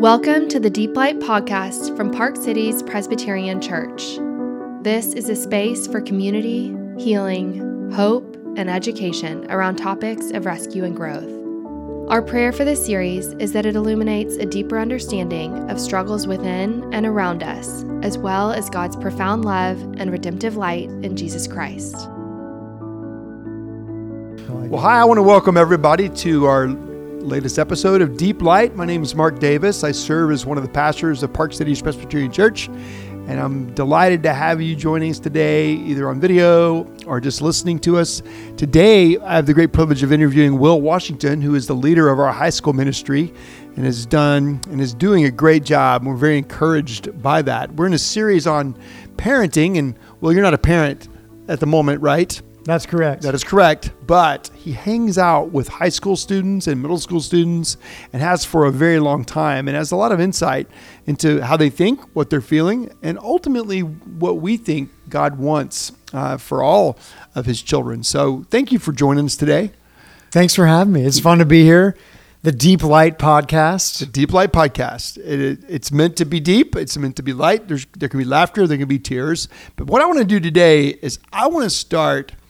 Welcome to the Deep Light podcast from Park Cities Presbyterian Church. This is a space for community, healing, hope, and education around topics of rescue and growth. Our prayer for this series is that it illuminates a deeper understanding of struggles within and around us, as well as God's profound love and redemptive light in Jesus Christ. Well, hi, I want to welcome everybody to our latest episode of Deep Light. My name is Mark Davis. I serve as one of the pastors of Park Cities Presbyterian Church, and I'm delighted to have you joining us today, either on video or just listening to us. Today, I have the great privilege of interviewing Will Washington, who is the leader of our high school ministry and has done and is doing a great job. We're very encouraged by that. We're in a series on parenting, and well, you're not a parent at the moment, right? That's correct. That is correct. But he hangs out with high school students and middle school students and has for a very long time and has a lot of insight into how they think, what they're feeling, and ultimately what we think God wants uh, for all of his children. So thank you for joining us today. Thanks for having me. It's fun to be here. The Deep Light Podcast. The Deep Light Podcast. It, it, it's meant to be deep. It's meant to be light. There's, there can be laughter. There can be tears. But what I want to do today is I want to start –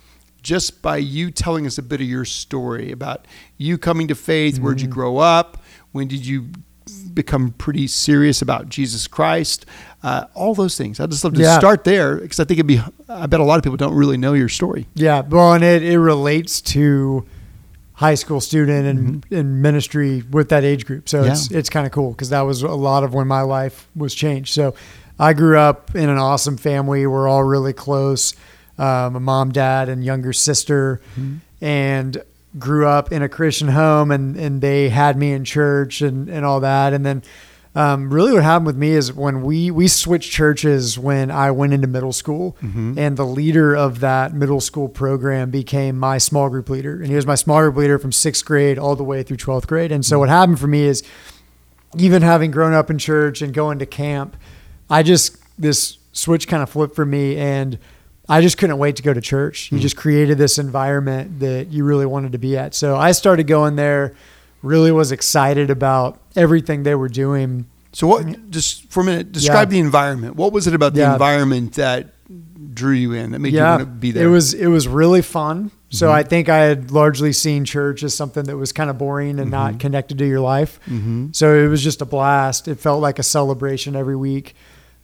just by you telling us a bit of your story about you coming to faith. Mm-hmm. Where'd you mm-hmm. grow up? When did you become pretty serious about Jesus Christ? Uh, all those things. I'd just love to yeah. start there because I think it'd be, I bet a lot of people don't really know your story. Yeah. Well, and it, it relates to high school student and, mm-hmm. and ministry with that age group. So yeah. it's, it's kind of cool because that was a lot of when my life was changed. So I grew up in an awesome family. We're all really close um, a mom, dad, and younger sister, mm-hmm. and grew up in a Christian home, and and they had me in church and and all that, and then. Um, really, what happened with me is when we we switched churches when I went into middle school, mm-hmm. and the leader of that middle school program became my small group leader, and he was my small group leader from sixth grade all the way through twelfth grade. And so, mm-hmm. what happened for me is, even having grown up in church and going to camp, I just this switch kind of flipped for me, and I just couldn't wait to go to church. You mm just created this environment that you really wanted to be at. So I started going there, really was excited about everything they were doing. So what just for a minute, describe yeah. the environment. What was it about the yeah. environment that drew you in that made yeah. you want to be there? It was it was really fun. So mm-hmm. I think I had largely seen church as something that was kind of boring and mm-hmm. not connected to your life. Mm-hmm. So it was just a blast. It felt like a celebration every week.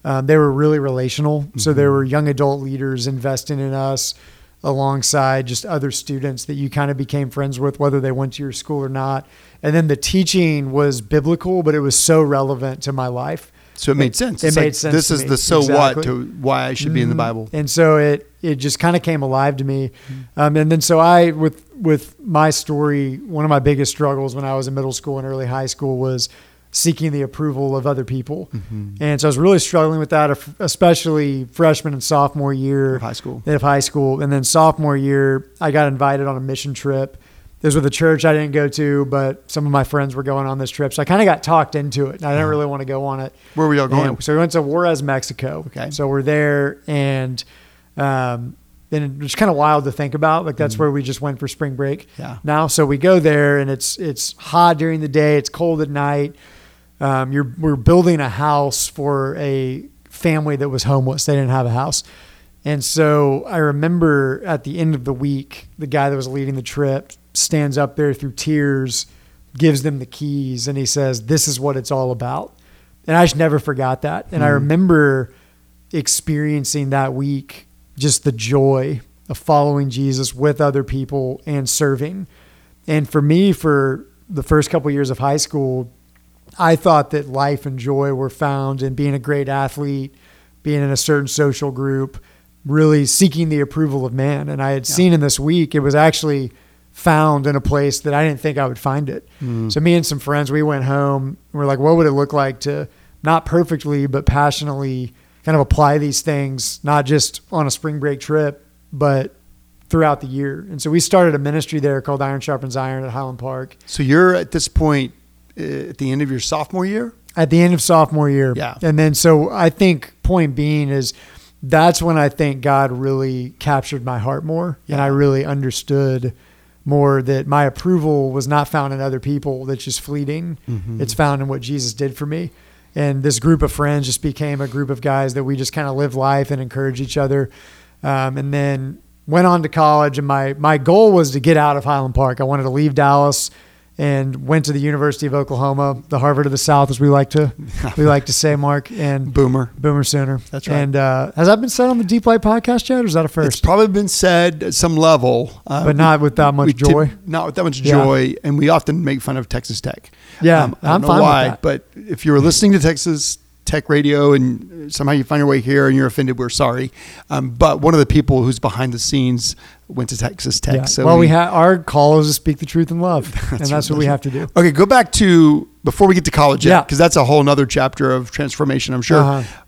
Um, they were really relational. Mm-hmm. So there were young adult leaders investing in us alongside just other students that you kind of became friends with, whether they went to your school or not. And then the teaching was biblical, but it was so relevant to my life. So it made sense. It made like, sense. This is me. the so exactly. what to why I should be in the mm-hmm. Bible. And so it it just kind of came alive to me. Mm-hmm. Um, and then so I with with my story, one of my biggest struggles when I was in middle school and early high school was seeking the approval of other people. Mm-hmm. And so I was really struggling with that, especially freshman and sophomore year of high school. Of high school. And then sophomore year, I got invited on a mission trip. This was with a church I didn't go to, but some of my friends were going on this trip. So I kind of got talked into it. And I didn't uh-huh. really want to go on it. Where were y'all going? And so we went to Juarez, Mexico. Okay. So we're there and, um, and it's kind of wild to think about. Like that's mm-hmm. where we just went for spring break. Yeah. Now, so we go there and it's it's hot during the day, it's cold at night um, you're we're building a house for a family that was homeless. They didn't have a house. And so I remember at the end of the week, the guy that was leading the trip stands up there through tears, gives them the keys, and he says, This is what it's all about. And I just never forgot that. And mm. I hmm. remember experiencing that week just the joy of following Jesus with other people and serving. And for me, for the first couple of years of high school, I thought that life and joy were found in being a great athlete, being in a certain social group, really seeking the approval of man. And I had yeah. seen in this week, it was actually found in a place that I didn't think I would find it. Mm. So me and some friends, we went home and we're like, what would it look like to not perfectly, but passionately kind of apply these things, not just on a spring break trip, but throughout the year. And so we started a ministry there called Iron Sharpens Iron at Highland Park. So you're at this point at the end of your sophomore year? At the end of sophomore year. Yeah. And then, so I think point being is that's when I think God really captured my heart more yeah. and I really understood more that my approval was not found in other people. That's just fleeting. Mhm. It's found in what Jesus did for me. And this group of friends just became a group of guys that we just kind of live life and encourage each other. Um, and then went on to college, and my my goal was to get out of Highland Park. I wanted to leave Dallas and went to the University of Oklahoma, the Harvard of the South, as we like to we like to say, Mark. And Boomer. Boomer Sooner. That's right. And uh, has that been said on the Deep Light podcast yet, or is that a first? It's probably been said at some level, uh, But not with that much joy. not with that much Yeah. joy, and we often make fun of Texas Tech. Yeah, Um, I don't I'm know why, but if you were listening to Texas Tech Radio and somehow you find your way here and you're offended, we're sorry. Um, but one of the people who's behind the scenes went to Texas Tech. Yeah. So well, we, have our call is to speak the truth in love, and that's what we have to do. Okay, go back to before we get to college, Yeah. because that's a whole nother chapter of transformation. I'm sure. Uh-huh.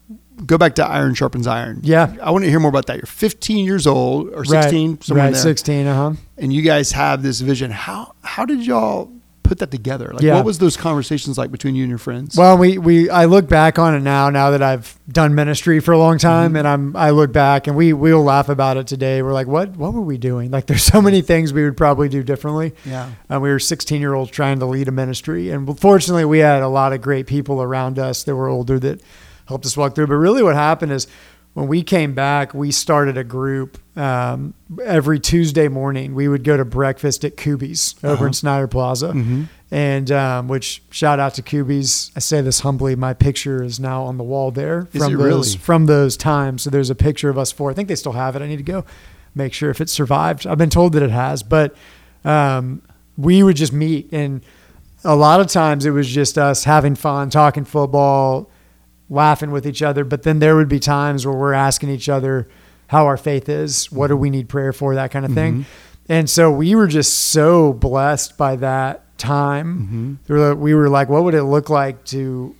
Go back to iron sharpens iron. Yeah. I want to hear more about that. You're 15 years old or 16, right, somewhere right, there, 16. Uh huh. and you guys have this vision. How how did y'all put that together? Like, Yeah. what was those conversations like between you and your friends? Well, we, we I look back on it now. Now that I've done ministry for a long time, Mm-hmm. and I'm I look back and we we'll laugh about it today. We're like, what what were we doing? Like, there's so many things we would probably do differently. yeah. Uh, we were 16 year olds trying to lead a ministry, and fortunately, we had a lot of great people around us that were older that helped us walk through. But really, what happened is when we came back, we started a group. Um, every Tuesday morning, we would go to breakfast at Kuby's over Uh-huh. in Snider Plaza, Mhm. and um, which shout out to Kuby's. I say this humbly. My picture is now on the wall there Is from those really? from those times. So there's a picture of us four. I think they still have it. I need to go make sure if it survived. I've been told that it has, but um, we would just meet, and a lot of times it was just us having fun, talking football, laughing with each other. But then there would be times where we're asking each other how our faith is, what do we need prayer for, that kind of thing. Mhm. And so we were just so blessed by that time. Mhm. We were- like, what would it look like to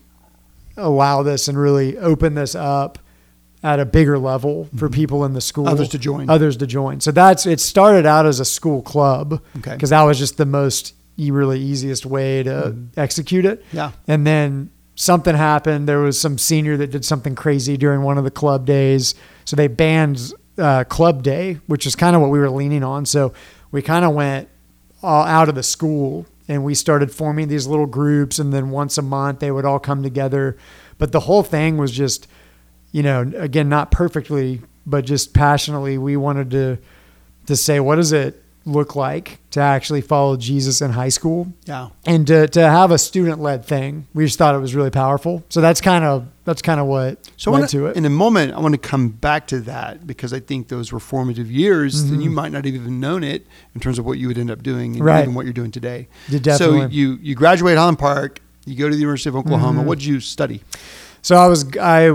allow this and really open this up at a bigger level for people in the school, Mm-hmm. Others to join. others to join. So that's it. Started out as a school club Okay. because that was just the most really easiest way to Mhm. execute it. Yeah. And then something happened. There was some senior that did something crazy during one of the club days. So they banned uh, club day, which is kind of what we were leaning on. So we kind of went all out of the school and we started forming these little groups. And then once a month, they would all come together. But the whole thing was just, you know, again, not perfectly, but just passionately, we wanted to to say, what is it look like to actually follow Jesus in high school? Yeah. and to, to have a student led thing, we just thought it was really powerful. So that's kind of that's kind of what So led wanna, to it. in a moment, I want to come back to that because I think those were formative years, and Mhm. you might not have even known it in terms of what you would end up doing, and Right. even what you're doing today. You So you you graduate Highland Park, you go to the University of Oklahoma. Mhm. What did you study? So I was I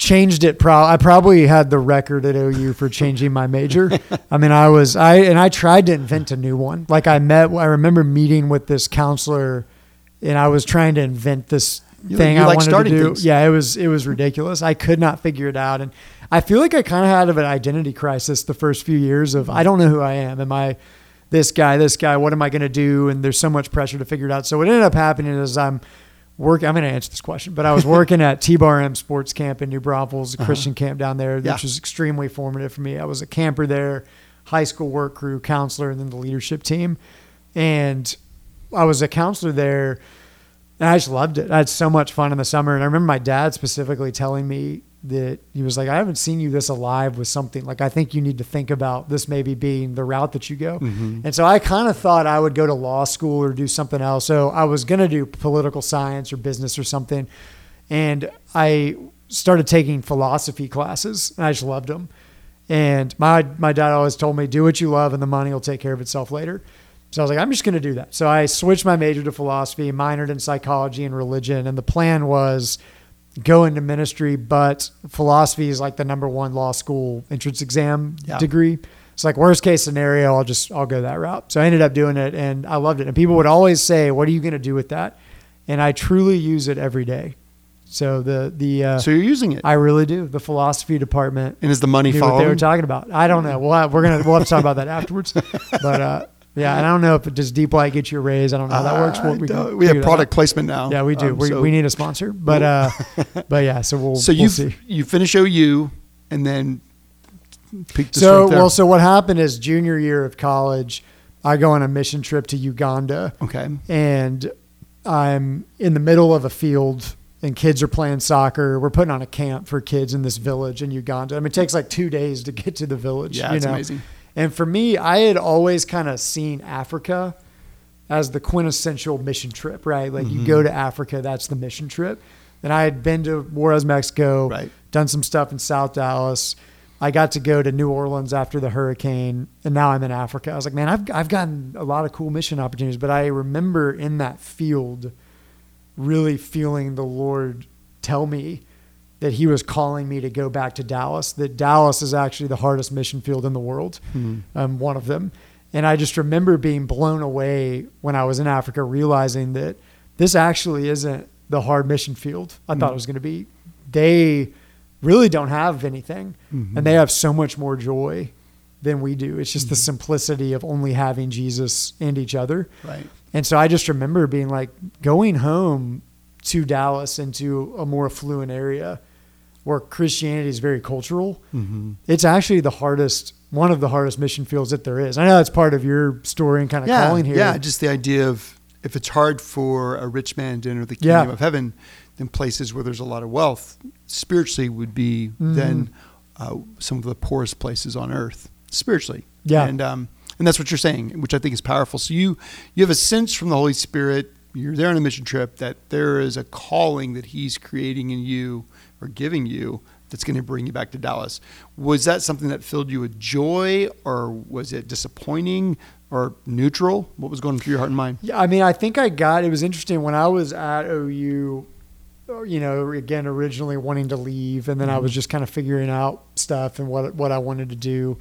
changed it. Pro I probably had the record at OU for changing my major. I mean, I was I and I tried to invent a new one. Like I met, I remember meeting with this counselor, and I was trying to invent this You- thing you I like wanted to do. things. Yeah, it was it was ridiculous. I could not figure it out, and I feel like I kind of had an identity crisis the first few years of I don't know who I am. Am I this guy? This guy? What am I going to do? And there's so much pressure to figure it out. So what ended up happening is I'm working. I'm going to answer this question, but I was working at T Bar M Sports Camp in New Braunfels, a Uh-huh. Christian camp down there, which Yeah. was extremely formative for me. I was a camper there, high school work crew, counselor, and then the leadership team. And I was a counselor there, and I just loved it. I had so much fun in the summer. And I remember my dad specifically telling me that he was like, I haven't seen you this alive with something. Like, I think you need to think about this maybe being the route that you go. Mhm. And so I kind of thought I would go to law school or do something else. So I was going to do political science or business or something. And I started taking philosophy classes, and I just loved them. And my my dad always told me, "Do what you love, and the money will take care of itself later." So I was like, "I'm just going to do that." So I switched my major to philosophy, minored in psychology and religion, and the plan was go into ministry, but philosophy is like the number one law school entrance exam Yeah. degree. It's like worst case scenario, I'll just I'll go that route. So I ended up doing it, and I loved it. And people would always say, "What are you going to do with that?" And I truly use it every day. So the the uh, So you're using it, I really do. The philosophy department and is the money knew what they were talking about. I don't know. We'll have, we're gonna we'll have to talk about that afterwards. But uh, yeah, and I don't know if it does Deep Light get you a raise. I don't know how that works. Uh, We'll- we, we have figure that product placement now. Yeah, we do. Um, we, so- we need a sponsor. But uh, but yeah, so we'll So we'll you you finish OU, and then peak the So there. well, so what happened is junior year of college, I go on a mission trip to Uganda Okay. and I'm in the middle of a field and kids are playing soccer. We're putting on a camp for kids in this village in Uganda. I mean, it takes like two days to get to the village. Yeah, you it's know? amazing. And for me, I had always kind of seen Africa as the quintessential mission trip, right? Like you Mhm. go to Africa, that's the mission trip. And I had been to Juarez, Mexico, Right. done some stuff in South Dallas. I got to go to New Orleans after the hurricane, and now I'm in Africa. I was like, man, I've I've gotten a lot of cool mission opportunities, but I remember in that field really feeling the Lord tell me that He was calling me to go back to Dallas. That Dallas is actually the hardest mission field in the world, Mhm. um, one of them. And I just remember being blown away when I was in Africa, realizing that this actually isn't the hard mission field I thought Mhm. it was going to be. They really don't have anything, Mhm. and they have so much more joy than we do. It's just the Mhm. simplicity of only having Jesus and each other. Right. And so I just remember being like going home to Dallas into a more affluent area where Christianity is very cultural. Mm-hmm. It's actually the hardest, one of the hardest mission fields that there is. I know that's part of your story and kind of yeah, calling here. Yeah, just the idea of if it's hard for a rich man to enter the kingdom Yeah. of heaven, then places where there's a lot of wealth spiritually would be Mhm. then uh, some of the poorest places on earth spiritually. Yeah. and um, and that's what you're saying, which I think is powerful. So you you have a sense from the Holy Spirit. You're there on a mission trip that there is a calling that He's creating in you or giving you that's going to bring you back to Dallas. Was that something that filled you with joy, or was it disappointing, or neutral? What was going through your heart and mind? Yeah, I mean, I think I got. It was interesting when I was at OU. You know, again, originally wanting to leave, and then I was Mhm. just kind of figuring out stuff and what what I wanted to do.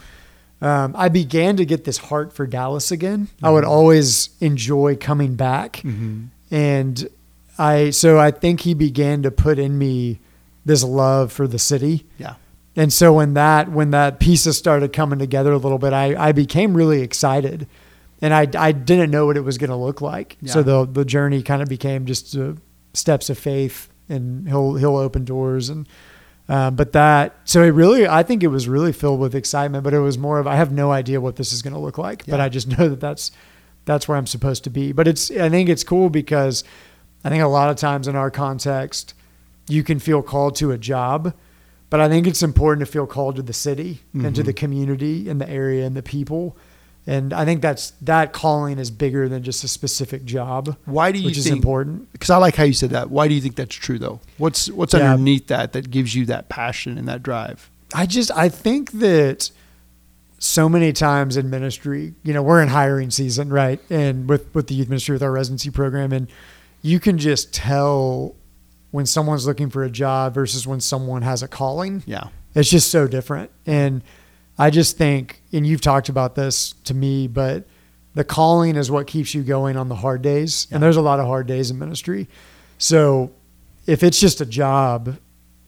Um, I began to get this heart for Dallas again. I would Mhm. always enjoy coming back, Mm-hmm. and I so I think he began to put in me this love for the city. Yeah. And so when that when that pieces started coming together a little bit, I, I became really excited, and I, I didn't know what it was going to look like. So the the journey kind of became just uh, steps of faith, and he'll he'll open doors, and um, but that so it really I think it was really filled with excitement, but it was more of I have no idea what this is going to look like, but I just know that that's that's where I'm supposed to be. But it's I think it's cool because I think a lot of times in our context, you can feel called to a job, but I think it's important to feel called to the city and to the mm-hmm. community and the area and the people. And I think that's that calling is bigger than just a specific job, Why do you which is important. Because I like how you said that. Why do you think that's true, though? What's what's Yeah. underneath that that gives you that passion and that drive? I just I think that so many times in ministry, you know, we're in hiring season, right? And with with the youth ministry with our residency program and you can just tell when someone's looking for a job versus when someone has a calling. Yeah. It's just so different. And I just think, and you've talked about this to me, but the calling is what keeps you going on the hard days. Yeah. And there's a lot of hard days in ministry. So if it's just a job,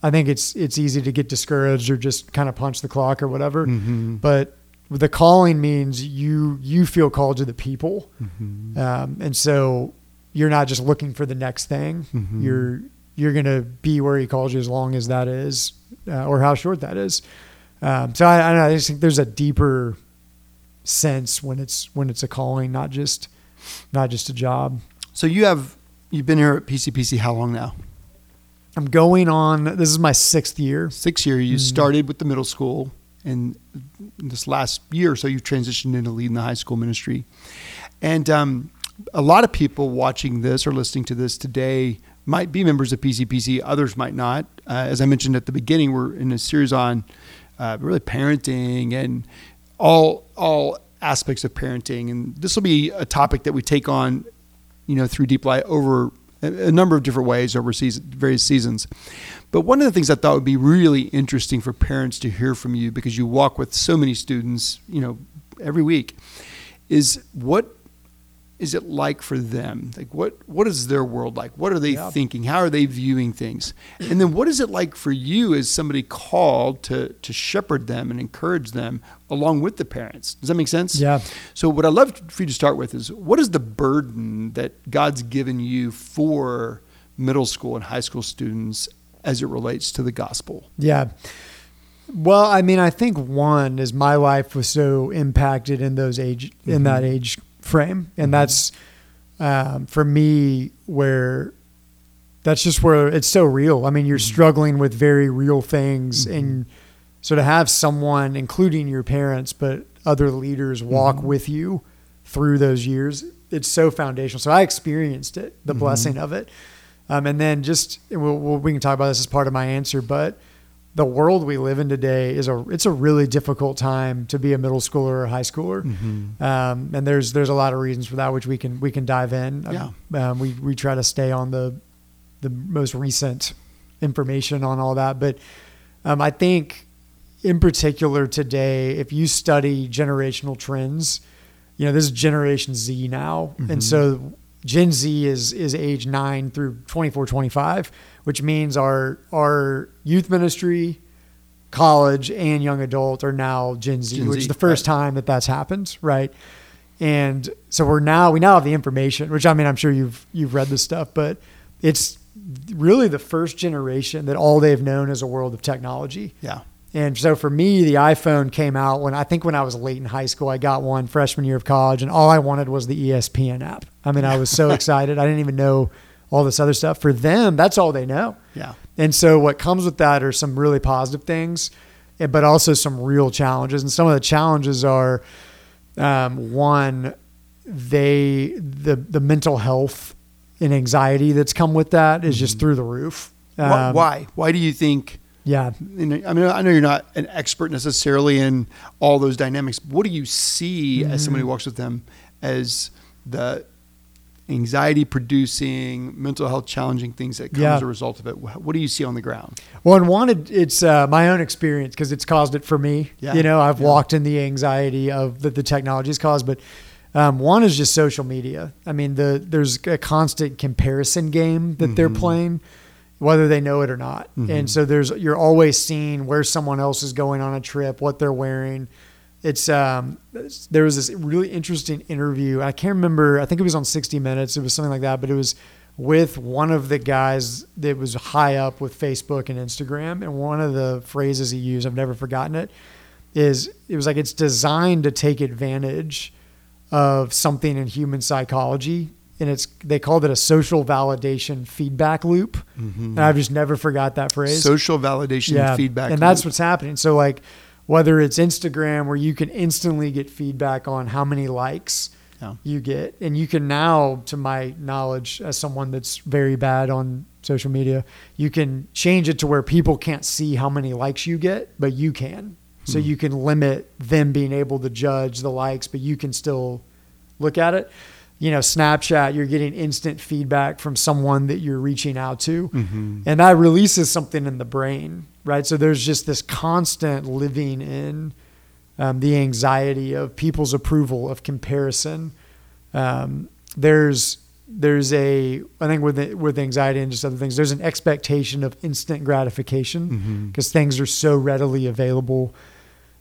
I think it's it's easy to get discouraged or just kind of punch the clock or whatever. Mm-hmm. But the calling means you you feel called to the people, Mm-hmm. um, and so you're not just looking for the next thing. Mhm. You're you're gonna be where he calls you as long as that is, uh, or how short that is. Um, so I, I, know, I just think there's a deeper sense when it's when it's a calling, not just not just a job. So you have you've been here at PCPC how long now? I'm going on. This is my sixth year. Sixth year. You Mhm. started with the middle school, and this last year or so you've transitioned into leading the high school ministry. And um, a lot of people watching this or listening to this today might be members of PCPC. Others might not. Uh, as I mentioned at the beginning, we're in a series on uh, really parenting and all all aspects of parenting. And this will be a topic that we take on, you know, through Deep Light over a, number of different ways over season, various seasons. But one of the things I thought would be really interesting for parents to hear from you because you walk with so many students, you know, every week, is what is it like for them? Like what what is their world like? What are they Yeah. thinking? How are they viewing things? And then what is it like for you as somebody called to to shepherd them and encourage them along with the parents? Does that make sense? Yeah. So what I'd love for you to start with is what is the burden that God's given you for middle school and high school students as it relates to the gospel? Yeah. Well, I mean, I think one is my life was so impacted in those age in Mhm. that age frame, and Mhm. that's um, for me where that's just where it's so real. I mean, you're Mhm. struggling with very real things, Mhm. and so to have someone, including your parents, but other leaders, walk Mhm. with you through those years, it's so foundational. So I experienced it, the Mhm. blessing of it, um, and then just we'll, we'll, we can talk about this as part of my answer, but the world we live in today is a it's a really difficult time to be a middle schooler or a high schooler. Mhm. Um, and there's there's a lot of reasons for that, which we can we can dive in. Yeah. Um, we we try to stay on the the most recent information on all that, but um, I think in particular today, if you study generational trends, you know this is Generation Z now, Mhm. and so Gen Z is is age nine through 24, 25, which means our our youth ministry, college, and young adult are now Gen Z, Gen which Z, is the first right. time that that's happened, right? And so we're now we now have the information, which I mean I'm sure you've you've read this stuff, but it's really the first generation that all they've known is a world of technology. Yeah. And so for me, the iPhone came out when I think when I was late in high school, I got one freshman year of college, and all I wanted was the ESPN app. I mean, I was so excited. I didn't even know all this other stuff. For them, that's all they know. Yeah. And so what comes with that are some really positive things, eh, but also some real challenges. And some of the challenges are, um, one, they the the mental health and anxiety that's come with that is just Mhm. through the roof. Um, why? Why do you think? Yeah. I mean, I know you're not an expert necessarily in all those dynamics. What do you see as somebody who walks with them as the anxiety producing, mental health challenging things that come Yeah. as a result of it? What do you see on the ground? Well, and wanted it's uh, my own experience because it's caused it for me. Yeah. You know, I've Yeah. walked in the anxiety of that the technology's caused, but um, one is just social media. I mean, the there's a constant comparison game that they're Mhm. playing, whether they know it or not. Mhm. And so there's you're always seeing where someone else is going on a trip, what they're wearing. It's um, there was this really interesting interview. I can't remember. I think it was on 60 Minutes. It was something like that, but it was with one of the guys that was high up with Facebook and Instagram. And one of the phrases he used, I've never forgotten it, is it was like it's designed to take advantage of something in human psychology. And it's they called it a social validation feedback loop. And I've just never forgot that phrase Social validation feedback. and that's loop. what's happening. So like whether it's Instagram where you can instantly get feedback on how many likes Yeah. you get, and you can now, to my knowledge, as someone that's very bad on social media, you can change it to where people can't see how many likes you get, but you can. So Hmm. you can limit them being able to judge the likes, but you can still look at it. You know, Snapchat, you're getting instant feedback from someone that you're reaching out to Mhm. and that releases something in the brain, right? So there's just this constant living in um, the anxiety of people's approval, of comparison. Um, there's there's a I think with the, with anxiety and just other things, there's an expectation of instant gratification because things are so readily available.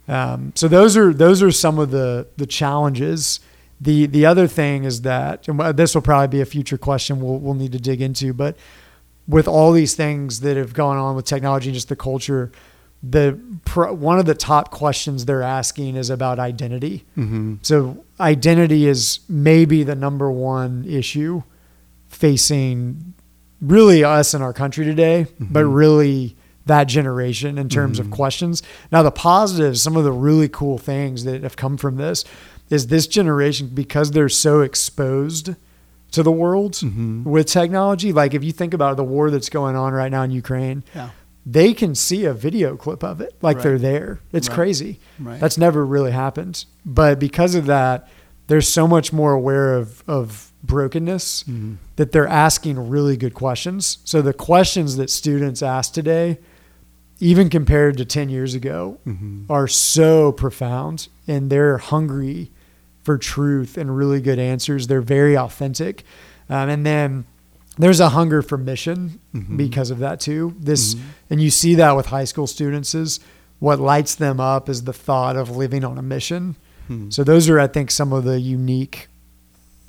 Um, so those are those are some of the the challenges. The the other thing is that and this will probably be a future question we'll we'll need to dig into, but with all these things that have gone on with technology and just the culture, the one of the top questions they're asking is about identity. Mhm. So identity is maybe the number one issue facing really us in our country today, but Mhm. really that generation in terms Mhm. of questions. Now the positives, some of the really cool things that have come from this is this generation because they're so exposed to the world Mhm. with technology. Like if you think about the war that's going on right now in Ukraine, Yeah. they can see a video clip of it like Right. they're there. It's Right. crazy. Right. That's never really happened. But because of that, they're so much more aware of, of brokenness Mhm. that they're asking really good questions. So the questions that students ask today, even compared to 10 years ago, Mhm. are so profound and they're hungry for truth and really good answers. They're very authentic. Um, and then there's a hunger for mission Mhm. because of that too. This, Mhm. and you see that with high school students is what lights them up is the thought of living on a mission. Mhm. So those are, I think, some of the unique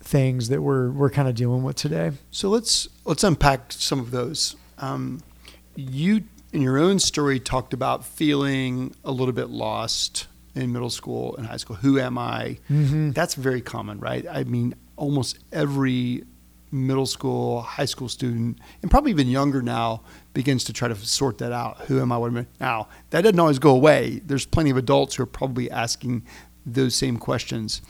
things that we're, we're kind of dealing with today. So let's let's unpack some of those. Um, you in your own story talked about feeling a little bit lost in middle school and high school. Who am I? Mm-hmm. That's very common, right? I mean, almost every middle school, high school student, and probably even younger now, begins to try to sort that out. Who am I? What am I? Now, that doesn't always go away. There's plenty of adults who are probably asking those same questions.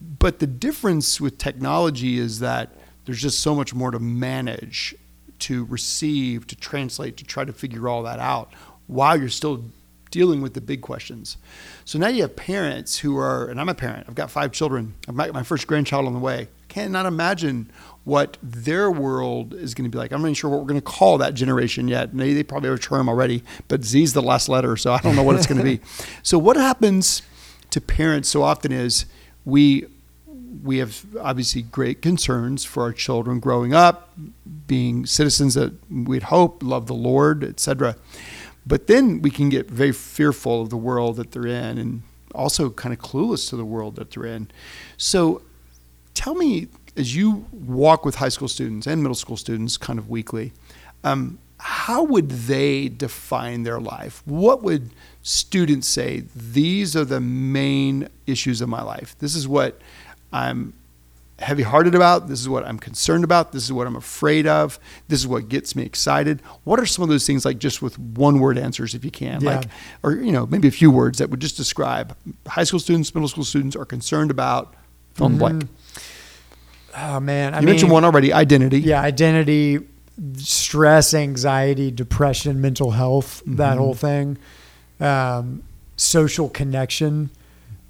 But the difference with technology is that there's just so much more to manage, to receive, to translate, to try to figure all that out while you're still dealing with the big questions. So now you have parents who are, and I'm a parent, I've got five children, I've got my first grandchild on the way. Cannot imagine what their world is going to be like. I'm not even sure what we're going to call that generation yet. Maybe they probably have a term already, but Z's the last letter, so I don't know what it's going to be. So what happens to parents so often is we we have obviously great concerns for our children growing up, being citizens that we'd hope love the Lord, etc. But then we can get very fearful of the world that they're in, and also kind of clueless to the world that they're in. So, tell me, as you walk with high school students and middle school students, kind of weekly, um, how would they define their life? What would students say? These are the main issues of my life. This is what I'm heavy hearted about. This is what I'm concerned about. This is what I'm afraid of. This is what gets me excited. What are some of those things, like just with one word answers, if you can? Yeah. Like, or, you know, maybe a few words that would just describe high school students, middle school students are concerned about fill the blank. Oh man, I You mean, mentioned one already identity. Yeah, identity, stress, anxiety, depression, mental health, that Mhm. whole thing. Um, social connection.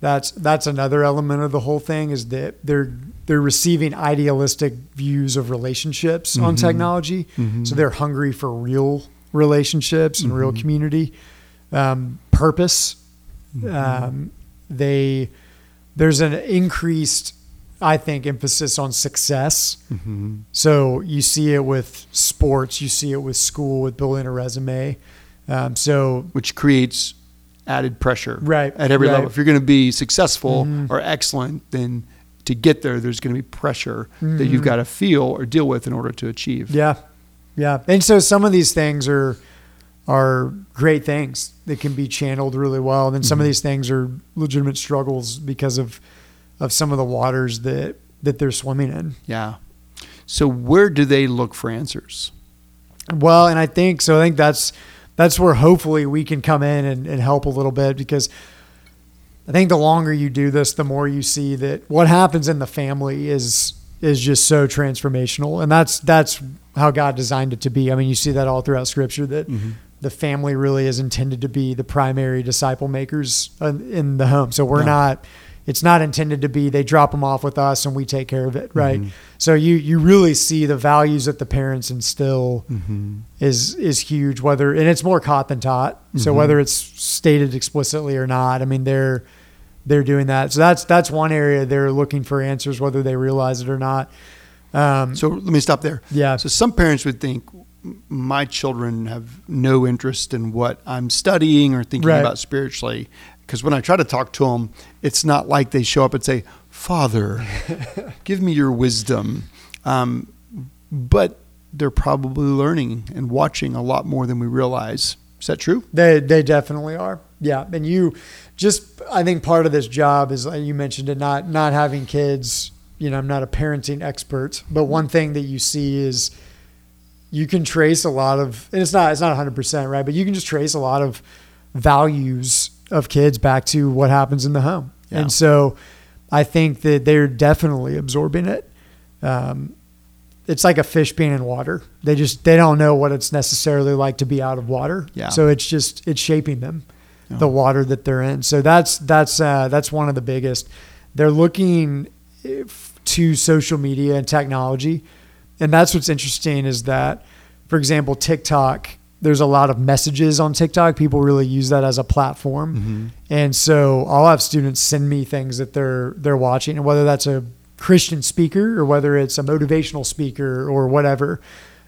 That's that's another element of the whole thing is that they're they're receiving idealistic views of relationships on Mhm. technology. Mhm. So they're hungry for real relationships and real Mhm. community, um, purpose. Mhm. Um, they there's an increased, I think, emphasis on success. Mhm. So you see it with sports, you see it with school, with building a resume. Um, so Which creates added pressure Right, at every right. level. If you're going to be successful Mhm. or excellent, then to get there, there's going to be pressure that you've Mhm. got to feel or deal with in order to achieve. yeah, yeah, and so some of these things are are great things that can be channeled really well, and then some of Mhm. these things are legitimate struggles because of of some of the waters that that they're swimming in. Yeah. So where do they look for answers? Well, and I think so. I think that's that's where hopefully we can come in and, and help a little bit because I think the longer you do this, the more you see that what happens in the family is is just so transformational, and that's that's how God designed it to be. I mean, you see that all throughout Scripture that Mhm. the family really is intended to be the primary disciple makers in in the home. So we're Yeah. not. It's not intended to be they drop them off with us and we take care of it, right? Mhm. So you you really see the values that the parents instill Mm-hmm. is is huge. Whether and it's more caught than taught. So Mhm. whether it's stated explicitly or not, I mean they're they're doing that. So that's that's one area they're looking for answers, whether they realize it or not. Um, So let me stop there. yeah, So some parents would think my children have no interest in what I'm studying or thinking Right. about spiritually. Because when I try to talk to them, it's not like they show up and say, Father, give me your wisdom. Um, but they're probably learning and watching a lot more than we realize. Is that true? They they definitely are. Yeah, and you just I think part of this job is like you mentioned it not not having kids. You know, I'm not a parenting expert, but one thing that you see is you can trace a lot of and it's not it's not 100% right, but you can just trace a lot of values of kids back to what happens in the home. Yeah. And so I think that they're definitely absorbing it. Um, it's like a fish being in water. They just they don't know what it's necessarily like to be out of water. Yeah. So it's just it's shaping them, Yeah. the water that they're in. So that's that's uh, that's one of the biggest. They're looking if- to social media and technology, and that's what's interesting is that, for example, TikTok. There's a lot of messages on TikTok. People really use that as a platform. Mm-hmm. And so I'll have students send me things that they're they're watching, and whether that's a Christian speaker or whether it's a motivational speaker or whatever.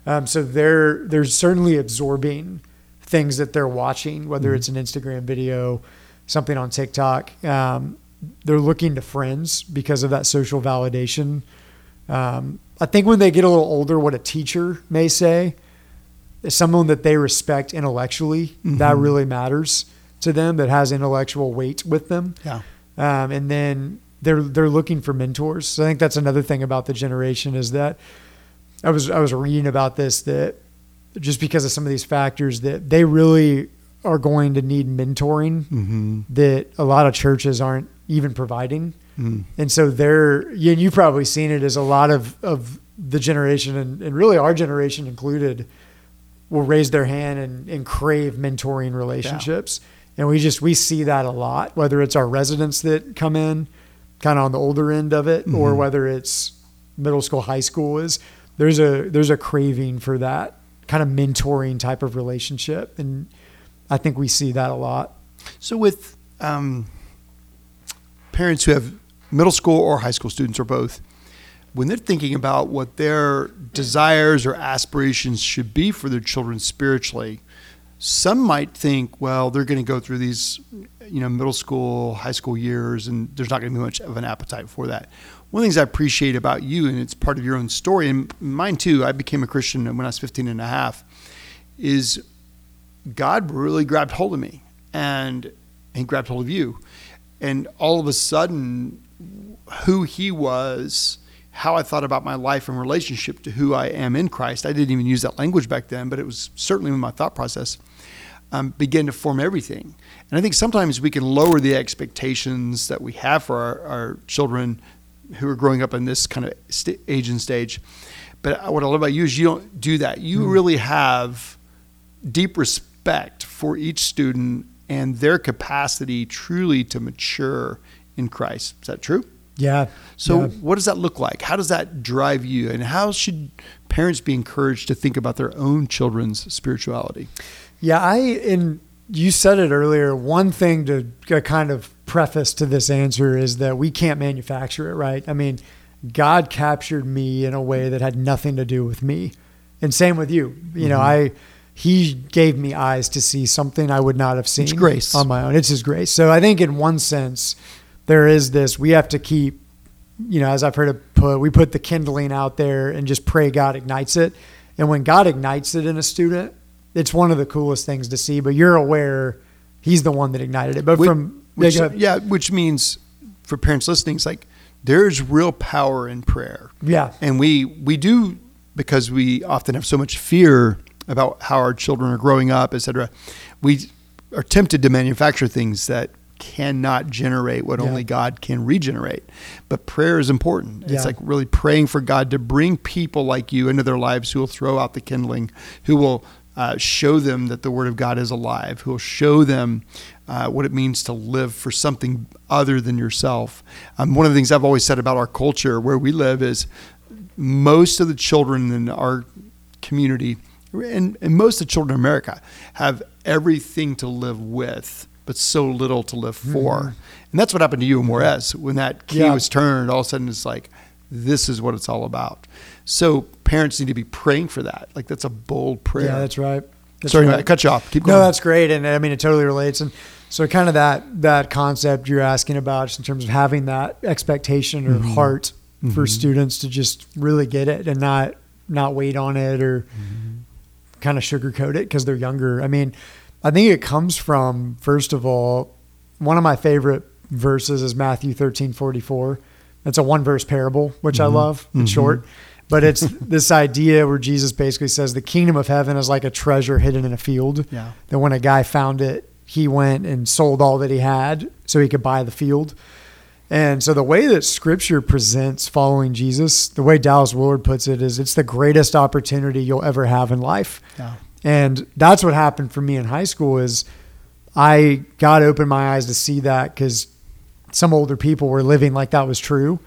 Um, so they're they're certainly absorbing things that they're watching, whether Mhm. it's an Instagram video, something on TikTok. Um, they're looking to friends because of that social validation. Um, I think when they get a little older, what a teacher may say is someone that they respect intellectually. That Mhm. really matters to them. That has intellectual weight with them. Yeah. Um, and then they're they're looking for mentors. So I think that's another thing about the generation is that I was I was reading about this that just because of some of these factors that they really are going to need mentoring Mm-hmm. that a lot of churches aren't even providing. Mm. And so they're, and you've probably seen it as a lot of, of the generation and, and really our generation included will raise their hand and, and crave mentoring relationships. And we just, we see that a lot, whether it's our residents that come in kind of on the older end of it or Mhm. whether it's middle school, high school is there's a, there's a craving for that kind of mentoring type of relationship. And I think we see that a lot. So with um, parents who have middle school or high school students or both, when they're thinking about what their desires or aspirations should be for their children spiritually, some might think, well, they're going to go through these, you know, middle school, high school years, and there's not going to be much of an appetite for that. One of the things I appreciate about you, and it's part of your own story, and mine too, I became a Christian when I was 15 and a half, is God really grabbed hold of me and he grabbed hold of you. And all of a sudden, who he was, how I thought about my life in relationship to who I am in Christ, I didn't even use that language back then, but it was certainly in my thought process, um, began to form everything. And I think sometimes we can lower the expectations that we have for our, our children who are growing up in this kind of st- age and stage. But what I love about you is you don't do that. You hmm. really have deep respect for each student and their capacity truly to mature in Christ. Is that true? Yeah. So, yeah. what does that look like? How does that drive you? And how should parents be encouraged to think about their own children's spirituality? Yeah, I and you said it earlier. One thing to to kind of preface to this answer is that we can't manufacture it, right? I mean, God captured me in a way that had nothing to do with me, and same with you. You know, Mm-hmm. I He gave me eyes to see something I would not have seen. It's grace. on my own. It's His grace. So I think in one sense, there is this. We have to keep. You know, as I've heard it put, we put the kindling out there and just pray God ignites it. And when God ignites it in a student, it's one of the coolest things to see. But you're aware He's the one that ignited it. But Which- from which, yeah, which means for parents listening, it's like there's real power in prayer. yeah, And we we do because we often have so much fear about how our children are growing up, etc. We are tempted to manufacture things that cannot generate what Yeah. only God can regenerate. But prayer is important. Yeah. It's like really praying for God to bring people like you into their lives who will throw out the kindling, who will uh, show them that the Word of God is alive, who will show them uh, what it means to live for something other than yourself. Um, one of the things I've always said about our culture where we live is most of the children in our community and, and most of the children in America have everything to live with, but so little to live for. And that's what happened to you in Juarez. When that key Mm-hmm. Yeah. was turned, all of a sudden it's like, this is what it's all about. So parents need to be praying for that. Like that's a bold prayer. yeah, that's right. That's Sorry, right. I cut you off. Keep going. No, that's great, and I mean it totally relates. And so, kind of that that concept you're asking about, just in terms of having that expectation or Mhm. heart for Mhm. students to just really get it and not not wait on it or kind of sugarcoat it because they're younger. I mean, I think it comes from first of all, one of my favorite verses is Matthew thirteen forty four. It's a one verse parable, which I Mhm. love. It's Mhm. short. But it's this idea where Jesus basically says the kingdom of heaven is like a treasure hidden in a field. Yeah. That when a guy found it, he went and sold all that he had so he could buy the field. And so the way that scripture presents following Jesus, the way Dallas Willard puts it, is it's the greatest opportunity you'll ever have in life. Yeah. And that's what happened for me in high school is I God opened my eyes to see that because some older people were living like that was true.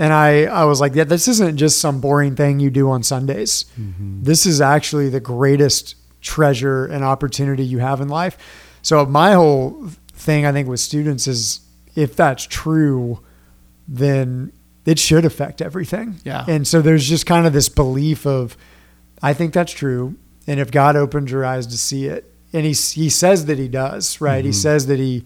And I, I was like, yeah, this isn't just some boring thing you do on Sundays. This is actually the greatest treasure and opportunity you have in life. So my whole thing, I think, with students is if that's true, then it should affect everything. Yeah. And so there's just kind of this belief of, I think that's true. And if God opens your eyes to see it, and he, he says that he does, right? He Mhm. says that he,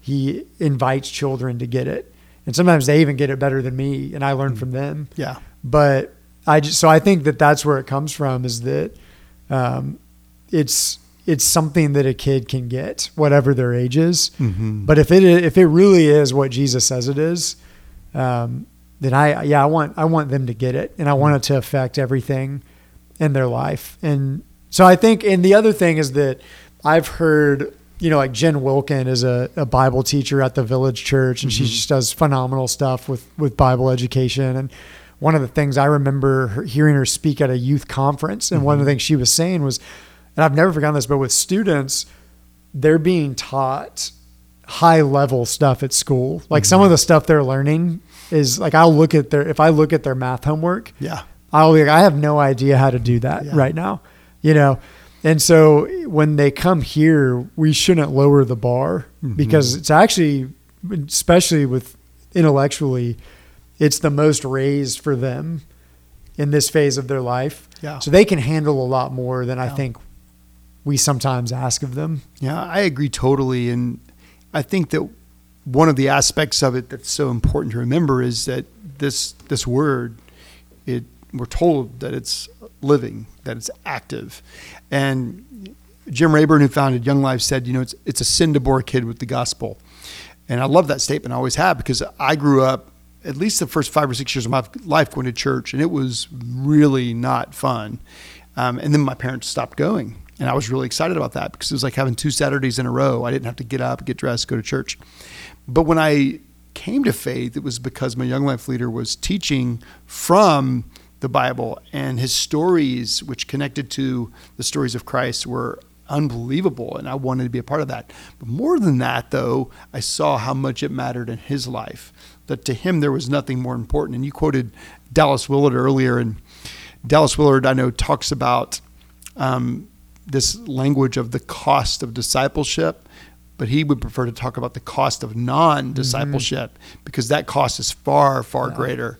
he invites children to get it. And sometimes they even get it better than me, and I learn from them. Yeah. But I just, so I think that that's where it comes from is that um, it's it's something that a kid can get, whatever their age is. Mm-hmm. But if it if it really is what Jesus says it is, um, then I yeah I want I want them to get it, and I want it to affect everything in their life. And so I think, and the other thing is that I've heard you know, like Jen Wilkin is a, a Bible teacher at the Village Church, and she Mhm. just does phenomenal stuff with with Bible education. And one of the things I remember her, hearing her speak at a youth conference, and one of the things she was saying was, and I've never forgotten this, but with students, they're being taught high level stuff at school. Like some of the stuff they're learning is like I'll look at their if I look at their math homework, Yeah. I'll be like, I have no idea how to do that Yeah. right now, you know? And so when they come here, we shouldn't lower the bar Mhm. because it's actually, especially with intellectually, it's the most raised for them in this phase of their life. Yeah. So they can handle a lot more than I think we sometimes ask of them. Yeah, I agree totally. And I think that one of the aspects of it that's so important to remember is that this this word, it we're told that it's living, that it's active. And Jim Rayburn, who founded Young Life, said, you know, it's it's a sin to bore a kid with the gospel. And I love that statement. I always have because I grew up at least the first five or six years of my life going to church, and it was really not fun. Um, and then my parents stopped going, and I was really excited about that because it was like having two Saturdays in a row. I didn't have to get up, get dressed, go to church. But when I came to faith, it was because my young life leader was teaching from the Bible, and his stories, which connected to the stories of Christ, were unbelievable, and I wanted to be a part of that. But more than that, though, I saw how much it mattered in his life. That to him there was nothing more important. And you quoted Dallas Willard earlier, and Dallas Willard, I know, talks about um, this language of the cost of discipleship, but he would prefer to talk about the cost of non discipleship because that cost is far, far greater.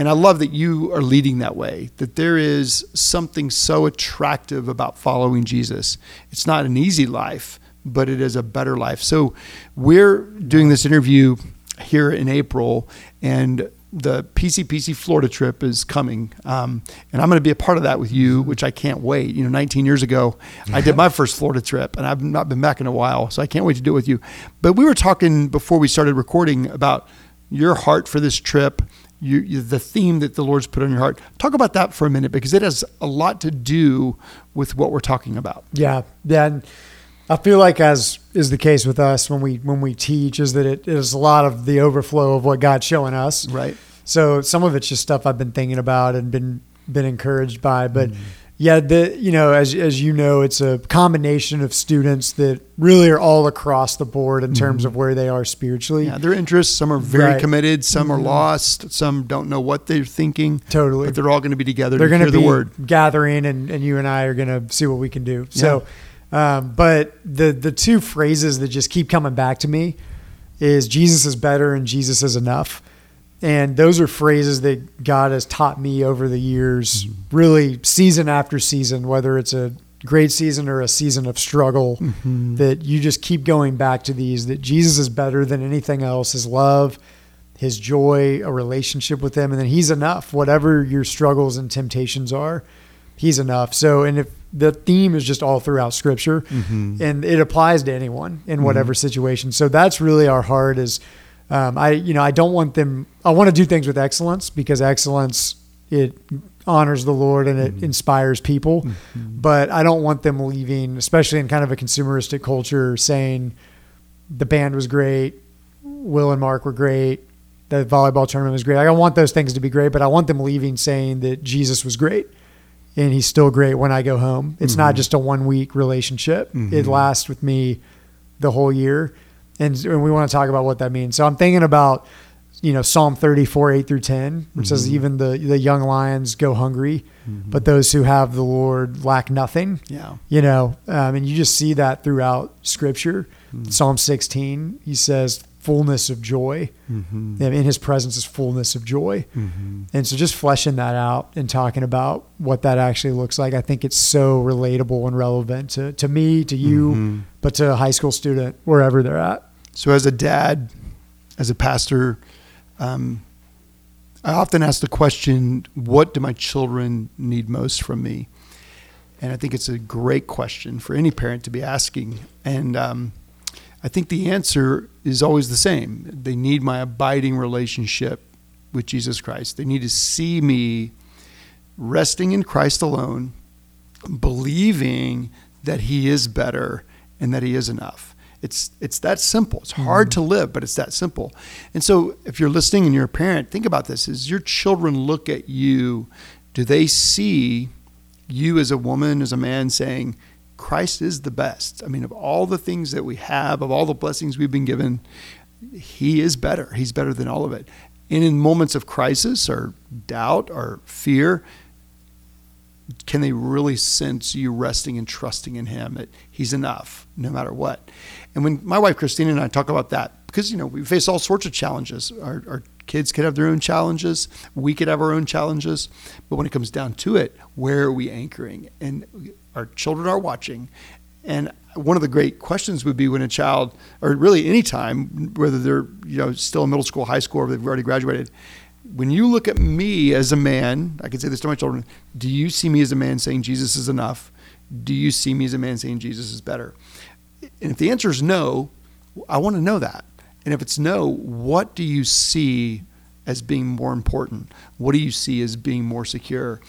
And I love that you are leading that way, that there is something so attractive about following Jesus. It's not an easy life, but it is a better life. So we're doing this interview here in April, and the PCPC Florida trip is coming, um, and I'm going to be a part of that with you, which I can't wait. You know, 19 years ago, I did my first Florida trip, and I've not been back in a while, so I can't wait to do it with you. But we were talking before we started recording about your heart for this trip, you, you, the theme that the Lord's put on your heart. Talk about that for a minute because it has a lot to do with what we're talking about. Yeah, yeah. I feel like, as is the case with us when we when we teach, is that it is a lot of the overflow of what God's showing us. Right. So some of it's just stuff I've been thinking about and been been encouraged by. But Mm-hmm. Yeah, the you know as as you know, it's a combination of students that really are all across the board in terms of where they are spiritually. Mm-hmm. Yeah, their interests. Some are very Right. committed. Some are Mhm. lost. Some don't know what they're thinking. Totally. But they're all going to be together they're to going to be the word. gathering and, and you and I are going to see what we can do. So, um, but the, the two phrases that just keep coming back to me is Jesus is better and Jesus is enough. And those are phrases that God has taught me over the years, really season after season, whether it's a great season or a season of struggle, Mhm. that you just keep going back to these, that Jesus is better than anything else, his love, his joy, a relationship with him, and then he's enough. Whatever your struggles and temptations are, he's enough. So, and if the theme is just all throughout scripture Mhm. and it applies to anyone in whatever situation. So that's really our heart is, um, I, you know, I don't want them, I want to do things with excellence because excellence, it honors the Lord and it mm-hmm. inspires people, mm-hmm. but I don't want them leaving, especially in kind of a consumeristic culture saying the band was great. Will and Mark were great. The volleyball tournament was great. I don't want those things to be great, but I want them leaving saying that Jesus was great and he's still great when I go home. It's not mm-hmm. just a one week relationship. It lasts with me the whole year. And, and we want to talk about what that means. So I'm thinking about, you know, Psalm 34, 8 through 10, which says, even the, the young lions go hungry, but those who have the Lord lack nothing Yeah. you know, um, and you just see that throughout Scripture. Hmm. Psalm 16, he says, "Fullness of joy." Mm-hmm. In His presence is fullness of joy, Mm-hmm. and so just fleshing that out and talking about what that actually looks like, I think it's so relatable and relevant to to me, to you, Mhm. but to a high school student wherever they're at. So, as a dad, as a pastor, um, I often ask the question, "What do my children need most from me?" And I think it's a great question for any parent to be asking. And um, I think the answer is always the same. They need my abiding relationship with Jesus Christ. They need to see me resting in Christ alone, believing that He is better and that He is enough. It's it's that simple. It's hard mm-hmm. to live, but it's that simple. And so, if you're listening and you're a parent, think about this: As your children look at you, do they see you as a woman, as a man, saying, "Christ is the best"? I mean, of all the things that we have, of all the blessings we've been given, He is better. He's better than all of it. And in moments of crisis or doubt or fear, can they really sense you resting and trusting in him that he's enough no matter what? And when my wife christina and i talk about that because you know we face all sorts of challenges. Our, our kids could have their own challenges. We could have our own challenges. But when it comes down to it where are we anchoring? And our children are watching. And one of the great questions would be when a child or really any time whether they're you know still in middle school high school or they've already graduated when you look at me as a man, I can say this to my children do you see me as a man saying Jesus is enough? Do you see me as a man saying Jesus is better? And if the answer is no, I want to know that. And if it's no, what do you see as being more important? What do you see as being more secure?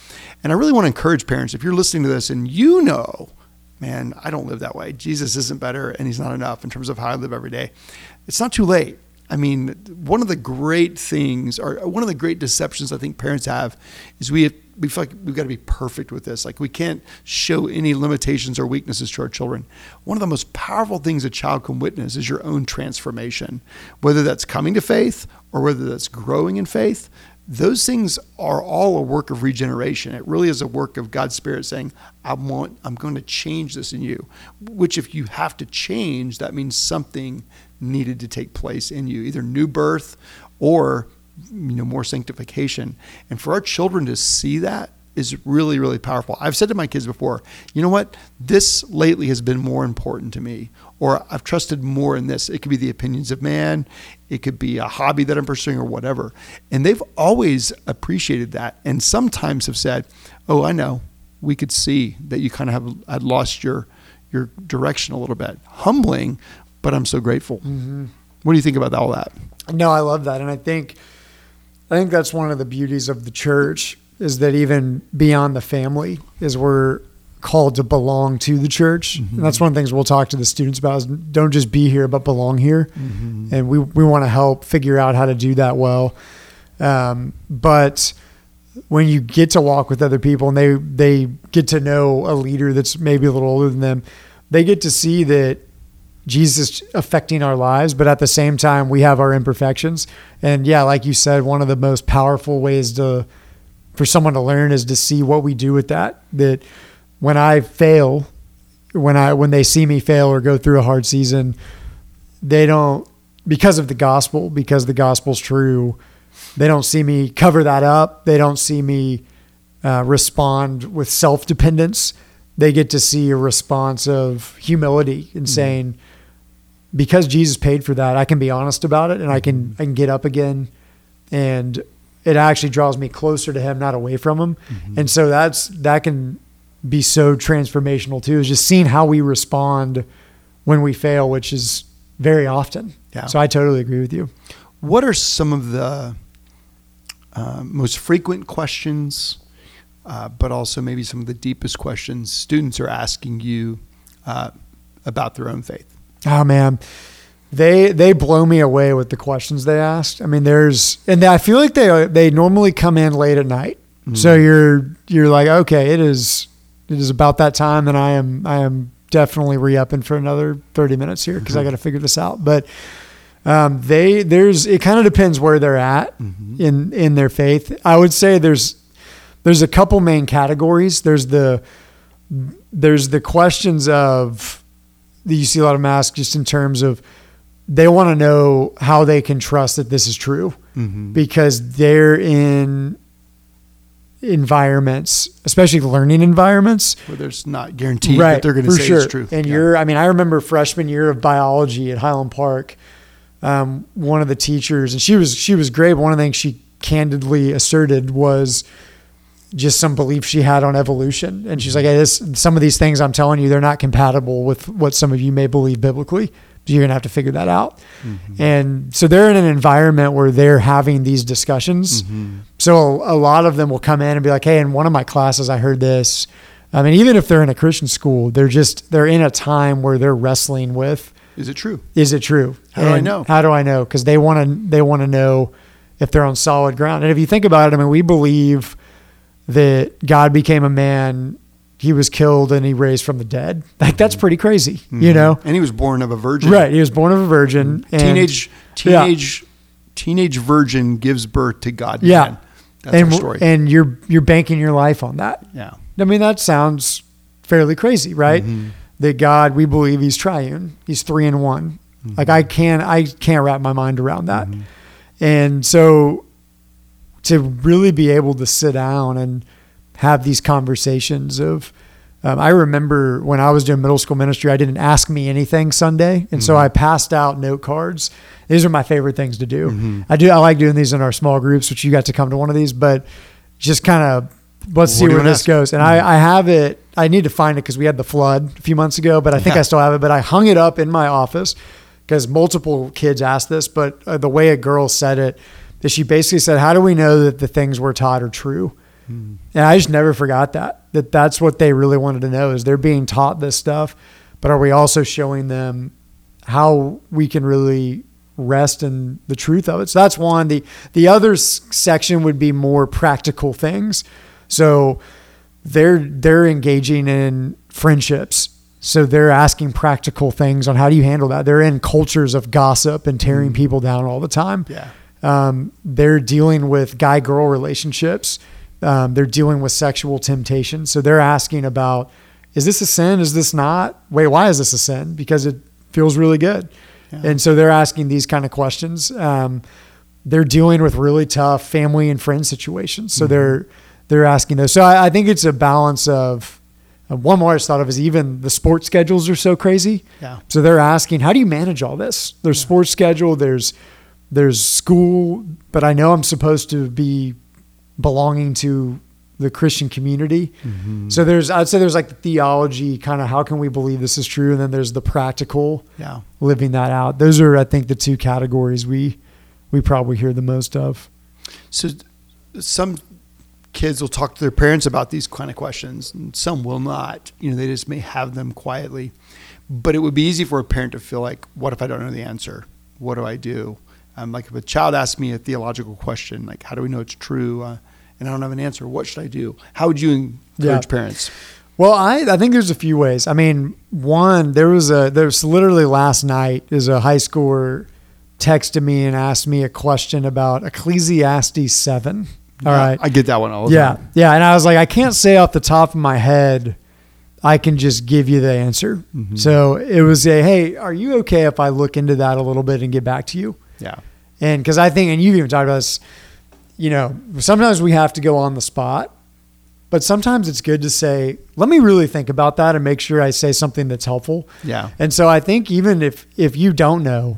And I really want to encourage parents if you're listening to this and you know, man, I don't live that way. Jesus isn't better and he's not enough in terms of how I live every day. It's not too late. I mean, one of the great things, or one of the great deceptions I think parents have, is we have, we feel like we've got to be perfect with this. Like we can't show any limitations or weaknesses to our children. One of the most powerful things a child can witness is your own transformation, whether that's coming to faith or whether that's growing in faith. Those things are all a work of regeneration. It really is a work of God's Spirit saying, "I want, I'm going to change this in you." Which, if you have to change, that means something needed to take place in you, either new birth or you know more sanctification. And for our children to see that is really really powerful. I've said to my kids before, you know what? This lately has been more important to me or I've trusted more in this. It could be the opinions of man, it could be a hobby that I'm pursuing or whatever. And they've always appreciated that and sometimes have said, "Oh, I know. We could see that you kind of have had lost your your direction a little bit." Humbling, but I'm so grateful. Mm-hmm. What do you think about all that? No, I love that, and I think I think that's one of the beauties of the church is that even beyond the family is we're called to belong to the church. Mm-hmm. And that's one of the things we'll talk to the students about is don't just be here, but belong here. Mm-hmm. And we, we want to help figure out how to do that well. Um, but when you get to walk with other people and they, they get to know a leader that's maybe a little older than them, they get to see that Jesus affecting our lives, but at the same time, we have our imperfections. And yeah, like you said, one of the most powerful ways to for someone to learn is to see what we do with that. That when I fail, when I when they see me fail or go through a hard season, they don't because of the gospel, because the gospel's true. They don't see me cover that up. They don't see me uh, respond with self dependence. They get to see a response of humility and mm-hmm. saying because Jesus paid for that, I can be honest about it and I can mm-hmm. I can get up again and it actually draws me closer to him, not away from him. Mm-hmm. And so that's that can be so transformational too, is just seeing how we respond when we fail, which is very often. Yeah. So I totally agree with you. What are some of the uh, most frequent questions, uh, but also maybe some of the deepest questions students are asking you uh, about their own faith? Oh man, they they blow me away with the questions they asked. I mean, there's and I feel like they they normally come in late at night. Mm. So you're you're like, okay, it is it is about that time, and I am I am definitely re upping for another thirty minutes here because mm-hmm. I got to figure this out. But um, they there's it kind of depends where they're at mm-hmm. in in their faith. I would say there's there's a couple main categories. There's the there's the questions of you see a lot of masks just in terms of they want to know how they can trust that this is true mm-hmm. because they're in environments, especially learning environments, where there's not guaranteed right, that they're going to say sure. it's true. And yeah. you're, I mean, I remember freshman year of biology at Highland Park. Um, one of the teachers, and she was she was great. But one of the things she candidly asserted was just some belief she had on evolution. And she's like, hey, this, some of these things I'm telling you, they're not compatible with what some of you may believe biblically. So you're going to have to figure that out. Mm-hmm. And so they're in an environment where they're having these discussions. Mm-hmm. So a lot of them will come in and be like, hey, in one of my classes, I heard this. I mean, even if they're in a Christian school, they're just, they're in a time where they're wrestling with, is it true? Is it true? How and do I know? How do I know? Because they want to, they want to know if they're on solid ground. And if you think about it, I mean, we believe that God became a man, he was killed, and he raised from the dead. Like that's pretty crazy, mm-hmm. you know. And he was born of a virgin. Right, he was born of a virgin. And, teenage, teenage, yeah. teenage virgin gives birth to God. Yeah, man. that's and, story. And you're you're banking your life on that. Yeah, I mean that sounds fairly crazy, right? Mm-hmm. That God, we believe He's triune. He's three in one. Mm-hmm. Like I can I can't wrap my mind around that. Mm-hmm. And so to really be able to sit down and have these conversations of um, I remember when I was doing middle school ministry, I didn't ask me anything Sunday, and mm-hmm. so I passed out note cards. These are my favorite things to do. Mm-hmm. I do. I like doing these in our small groups, which you got to come to one of these, but just kind of let's see where this ask? goes. And mm-hmm. I, I have it. I need to find it because we had the flood a few months ago, but I think yeah. I still have it. But I hung it up in my office because multiple kids asked this, but uh, the way a girl said it that she basically said, "How do we know that the things we're taught are true?" Mm. And I just never forgot that. That that's what they really wanted to know is they're being taught this stuff, but are we also showing them how we can really rest in the truth of it? So that's one. The the other section would be more practical things. So they're they're engaging in friendships. So they're asking practical things on how do you handle that. They're in cultures of gossip and tearing mm. people down all the time. Yeah um, they're dealing with guy girl relationships. Um, they're dealing with sexual temptation. So they're asking about, is this a sin? Is this not? Wait, why is this a sin? Because it feels really good. Yeah. And so they're asking these kind of questions. Um, they're dealing with really tough family and friend situations. So mm-hmm. they're they're asking those. So I, I think it's a balance of uh, one more I just thought of is even the sports schedules are so crazy. Yeah. So they're asking, how do you manage all this? There's yeah. sports schedule. There's there's school, but I know I'm supposed to be belonging to the Christian community. Mm-hmm. So there's, I'd say there's like the theology, kind of how can we believe this is true, and then there's the practical, yeah, living that out. Those are, I think, the two categories we we probably hear the most of. So some kids will talk to their parents about these kind of questions, and some will not. You know, they just may have them quietly. But it would be easy for a parent to feel like, what if I don't know the answer? What do I do? Um, like if a child asks me a theological question, like how do we know it's true, uh, and I don't have an answer, what should I do? How would you encourage yeah. parents? Well, I, I think there's a few ways. I mean, one there was a there was literally last night is a high schooler texted me and asked me a question about Ecclesiastes seven. All yeah, right, I get that one all the yeah, time. Yeah, Yeah. and I was like, I can't say off the top of my head. I can just give you the answer. Mm-hmm. So it was a, hey, are you okay if I look into that a little bit and get back to you? Yeah. And because I think, and you've even talked about this, you know, sometimes we have to go on the spot, but sometimes it's good to say, let me really think about that and make sure I say something that's helpful. Yeah. And so I think even if if you don't know,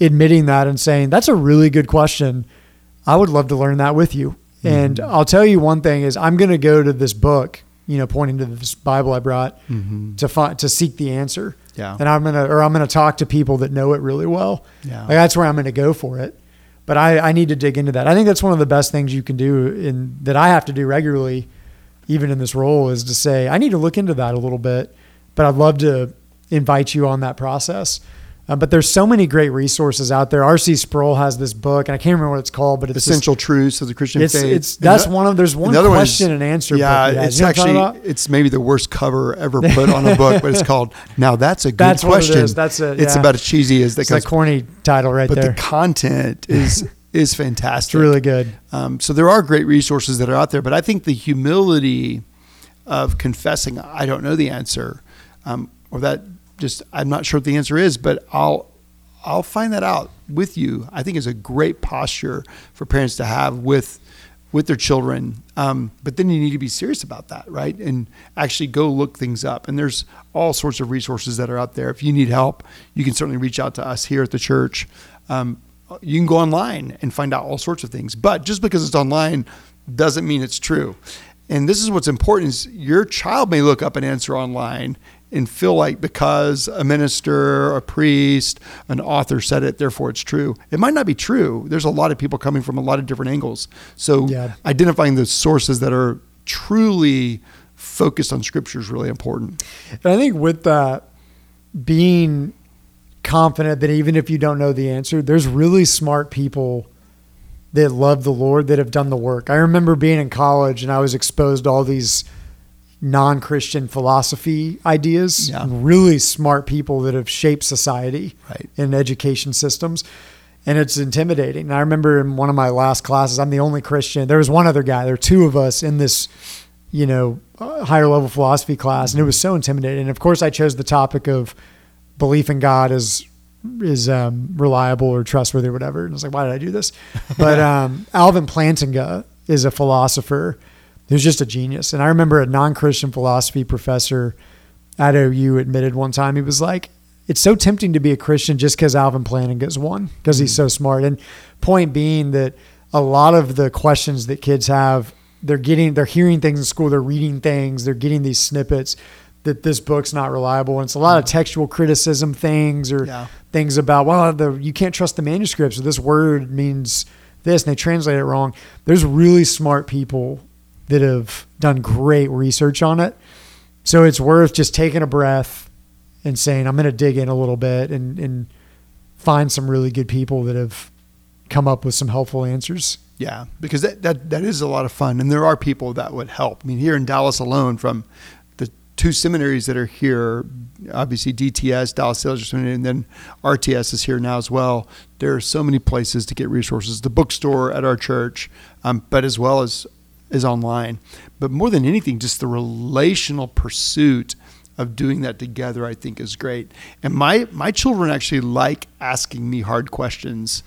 admitting that and saying that's a really good question, I would love to learn that with you. Mm-hmm. And I'll tell you one thing is I'm going to go to this book, you know, pointing to this Bible I brought mm-hmm. to find to seek the answer. Yeah. And I'm gonna or I'm gonna talk to people that know it really well. Yeah. Like that's where I'm gonna go for it. But I, I need to dig into that. I think that's one of the best things you can do in that I have to do regularly, even in this role, is to say, I need to look into that a little bit. But I'd love to invite you on that process. Uh, but there's so many great resources out there. R.C. Sproul has this book, and I can't remember what it's called, but it's essential this, truths of the Christian it's, faith. It's that's one of there's one question and answer. Yeah, it's actually it's maybe the worst cover ever put on a book, but it's called "Now That's a Good that's Question." It That's a, yeah. It's about as cheesy as that. It's a corny title right but there. But the content is is fantastic. It's really good. Um, so there are great resources that are out there, but I think the humility of confessing I don't know the answer, um, or that just I'm not sure what the answer is, but I'll I'll find that out with you. I think is a great posture for parents to have with with their children. Um, but then you need to be serious about that, right? And actually go look things up. And there's all sorts of resources that are out there. If you need help, you can certainly reach out to us here at the church. Um, you can go online and find out all sorts of things. But just because it's online doesn't mean it's true. And this is what's important is your child may look up an answer online and feel like because a minister, a priest, an author said it, therefore it's true. It might not be true. There's a lot of people coming from a lot of different angles. So Yeah. identifying the sources that are truly focused on scripture is really important. And I think with that, being confident that even if you don't know the answer, there's really smart people that love the Lord that have done the work. I remember being in college and I was exposed to all these non Christian philosophy ideas, Yeah. and really smart people that have shaped society Right. in education systems. And it's intimidating. And I remember in one of my last classes, I'm the only Christian. There was one other guy. There were two of us in this, you know, uh, higher level philosophy class, and it was so intimidating. And of course, I chose the topic of belief in God as is um, reliable or trustworthy or whatever. And I was like, why did I do this? But um, Alvin Plantinga is a philosopher who's just a genius. And I remember a non Christian philosophy professor at OU admitted one time he was like, it's so tempting to be a Christian just because Alvin Plantinga's one because he's so smart. And point being that a lot of the questions that kids have, they're getting, they're hearing things in school, they're reading things, they're getting these snippets that this book's not reliable. And it's a lot of textual criticism things or Yeah. things about, well, the, you can't trust the manuscripts or this word means this and they translate it wrong. There's really smart people that have done great research on it. So it's worth just taking a breath and saying, I'm going to dig in a little bit and, and find some really good people that have come up with some helpful answers. Yeah, because that, that that is a lot of fun, and there are people that would help. I mean, here in Dallas alone, from the two seminaries that are here, obviously DTS, Dallas Theological Seminary, and then RTS is here now as well. There are so many places to get resources. The bookstore at our church, um, but as well as is online. But more than anything, just the relational pursuit of doing that together, I think, is great. And my my children actually like asking me hard questions,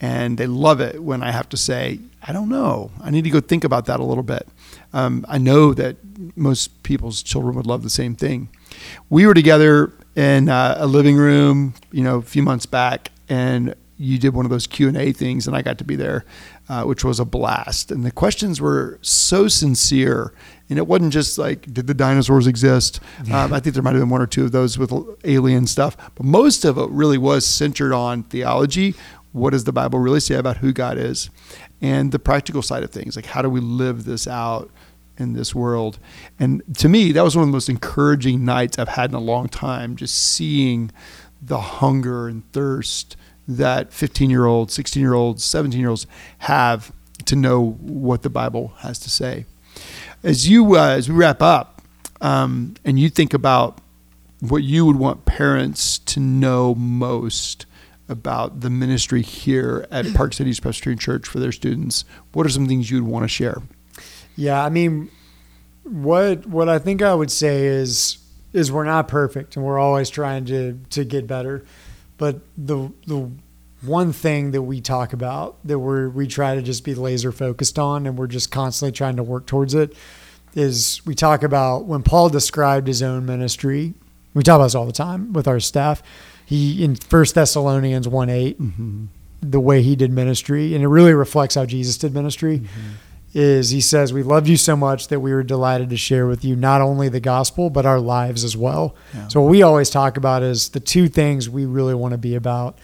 and they love it when I have to say, I don't know. I need to go think about that a little bit. Um, I know that most people's children would love the same thing. We were together in uh, a living room, you know, a few months back, and you did one of those Q and A things, and I got to be there, uh, which was a blast. And the questions were so sincere, and it wasn't just like, did the dinosaurs exist? Um, I think there might have been one or two of those with alien stuff, but most of it really was centered on theology. What does the Bible really say about who God is, and the practical side of things, like how do we live this out? in this world. And to me, that was one of the most encouraging nights I've had in a long time, just seeing the hunger and thirst that 15 year olds, 16 year olds, 17 year olds have to know what the Bible has to say. As you, uh, as we wrap up, um, and you think about what you would want parents to know most about the ministry here at Park Cities Presbyterian Church for their students, what are some things you'd want to share? Yeah, I mean, what what I think I would say is is we're not perfect and we're always trying to to get better, but the the one thing that we talk about that we we try to just be laser focused on and we're just constantly trying to work towards it is we talk about when Paul described his own ministry. We talk about this all the time with our staff. He in First Thessalonians one eight, mm-hmm. the way he did ministry, and it really reflects how Jesus did ministry mm-hmm. Is he says, We loved you so much that we were delighted to share with you not only the gospel, but our lives as well. Yeah. So, what we always talk about is the two things we really want to be about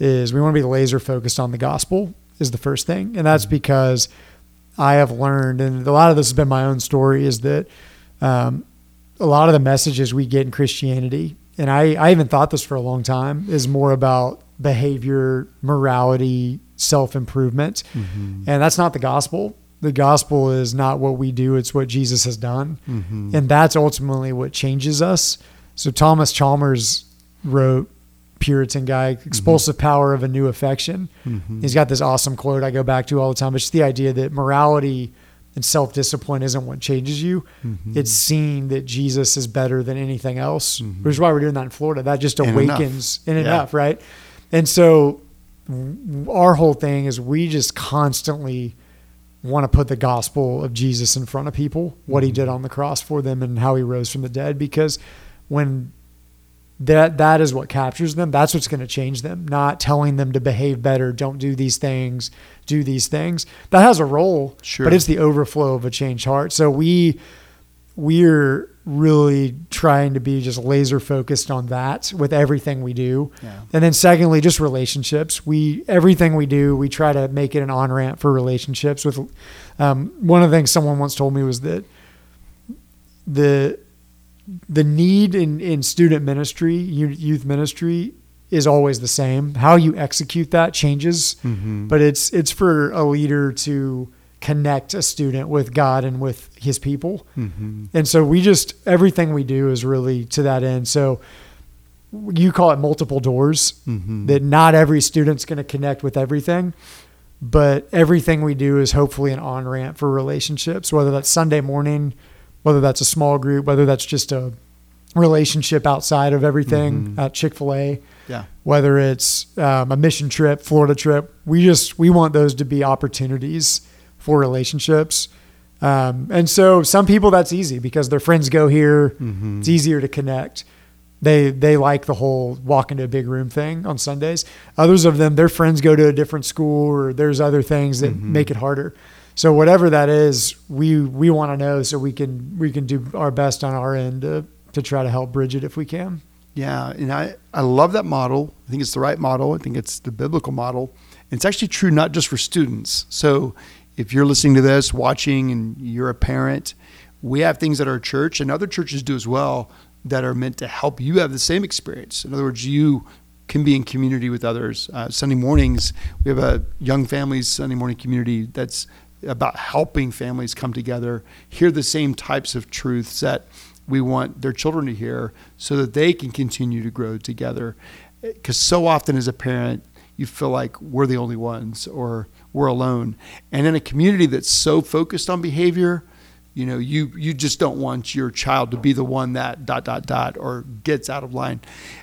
is we want to be laser focused on the gospel, is the first thing. And that's because I have learned, and a lot of this has been my own story, is that um, a lot of the messages we get in Christianity, and I, I even thought this for a long time, is more about behavior, morality, self improvement. And that's not the gospel. The gospel is not what we do, it's what Jesus has done. Mm-hmm. And that's ultimately what changes us. So Thomas Chalmers wrote Puritan guy, expulsive mm-hmm. power of a new affection. Mm-hmm. He's got this awesome quote I go back to all the time. It's the idea that morality and self discipline isn't what changes you. It's seeing that Jesus is better than anything else, which is why we're doing that in Florida. That just enough. awakens and Yeah. enough, right? And so our whole thing is we just constantly want to put the gospel of Jesus in front of people, what he mm-hmm. did on the cross for them and how he rose from the dead. Because when that that is what captures them. That's what's going to change them. Not telling them to behave better, don't do these things, do these things. That has a role, Sure. but it's the overflow of a changed heart. So we we're really trying to be just laser focused on that with everything we do. Yeah. And then secondly, just relationships. We everything we do, we try to make it an on ramp for relationships. With um, one of the things someone once told me was that the the need in, in student ministry, youth ministry, is always the same. How you execute that changes, Mm-hmm. but it's it's for a leader to connect a student with God and with his people. Mm-hmm. And so we just everything we do is really to that end. So you call it multiple doors Mm-hmm. that not every student's going to connect with everything, but everything we do is hopefully an on ramp for relationships, whether that's Sunday morning, whether that's a small group, whether that's just a relationship outside of everything Mhm. at Chick fil A, Yeah. whether it's um, a mission trip, Florida trip. We just, we want those to be opportunities for relationships. Um, and so some people that's easy because their friends go here. Mm-hmm. It's easier to connect. They they like the whole walk into a big room thing on Sundays. Others of them, their friends go to a different school or there's other things that Mhm. make it harder. So whatever that is, we we want to know so we can we can do our best on our end to to try to help bridge it if we can. Yeah, and I, I love that model. I think it's the right model. I think it's the biblical model. And it's actually true not just for students. So if you're listening to this, watching, and you're a parent, we have things at our church, and other churches do as well, that are meant to help you have the same experience. In other words, you can be in community with others. Uh, Sunday mornings, we have a young families Sunday morning community that's about helping families come together, hear the same types of truths that we want their children to hear so that they can continue to grow together. Because so often as a parent, you feel like we're the only ones or we're alone. And in a community that's so focused on behavior, you know, you, you just don't want your child to be the one that dot, dot, dot, or gets out of line.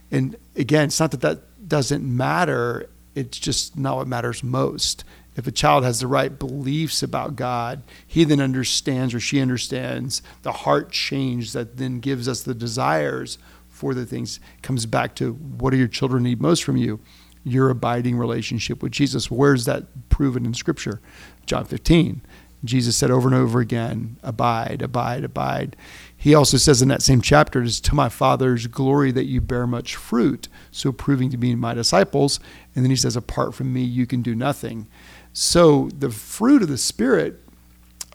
And again, it's not that that doesn't matter. It's just not what matters most. If a child has the right beliefs about God, he then understands or she understands the heart change that then gives us the desires for the things. Comes back to what do your children need most from you? Your abiding relationship with Jesus. Where's that proven in Scripture? John 15. Jesus said over and over again, Abide, abide, abide. He also says in that same chapter, It is to my Father's glory that you bear much fruit, so proving to be my disciples. And then he says, Apart from me, you can do nothing. So the fruit of the Spirit,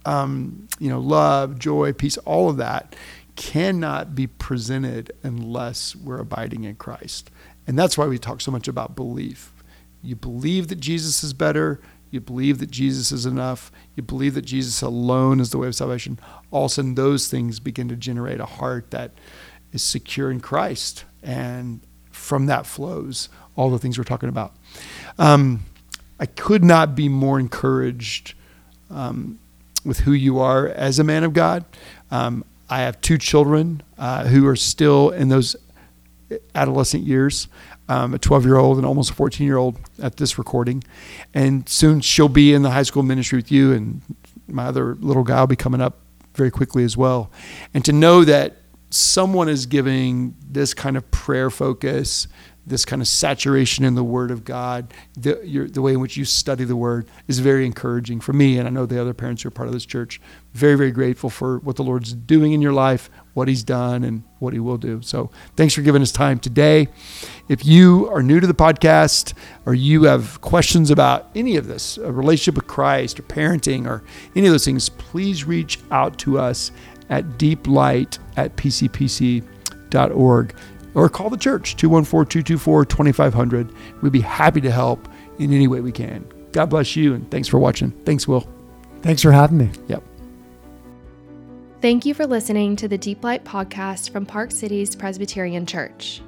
um, you know, love, joy, peace, all of that cannot be presented unless we're abiding in Christ. And that's why we talk so much about belief. You believe that Jesus is better. You believe that Jesus is enough. You believe that Jesus alone is the way of salvation. All of a sudden, those things begin to generate a heart that is secure in Christ. And from that flows all the things we're talking about. Um, I could not be more encouraged um, with who you are as a man of God. Um, I have two children uh, who are still in those adolescent years um, a 12 year old and almost a 14 year old at this recording. And soon she'll be in the high school ministry with you, and my other little guy will be coming up very quickly as well. And to know that someone is giving this kind of prayer focus, this kind of saturation in the Word of God, the, your, the way in which you study the Word is very encouraging for me. And I know the other parents who are part of this church. Very, very grateful for what the Lord's doing in your life, what He's done, and what He will do. So thanks for giving us time today. If you are new to the podcast or you have questions about any of this, a relationship with Christ or parenting or any of those things, please reach out to us at deeplight at pcpc.org or call the church 214-224-2500 we'd be happy to help in any way we can god bless you and thanks for watching thanks will Thanks for having me. yep Thank you for listening to the Deep Light podcast from Park Cities Presbyterian Church.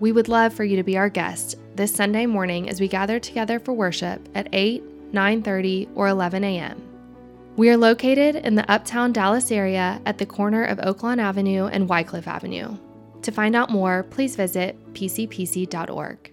We would love for you to be our guest this Sunday morning as we gather together for worship at 8, 9:30, or 11 a.m. We are located in the Uptown Dallas area at the corner of Oaklawn Avenue and Wycliffe Avenue. To find out more, please visit pcpc.org.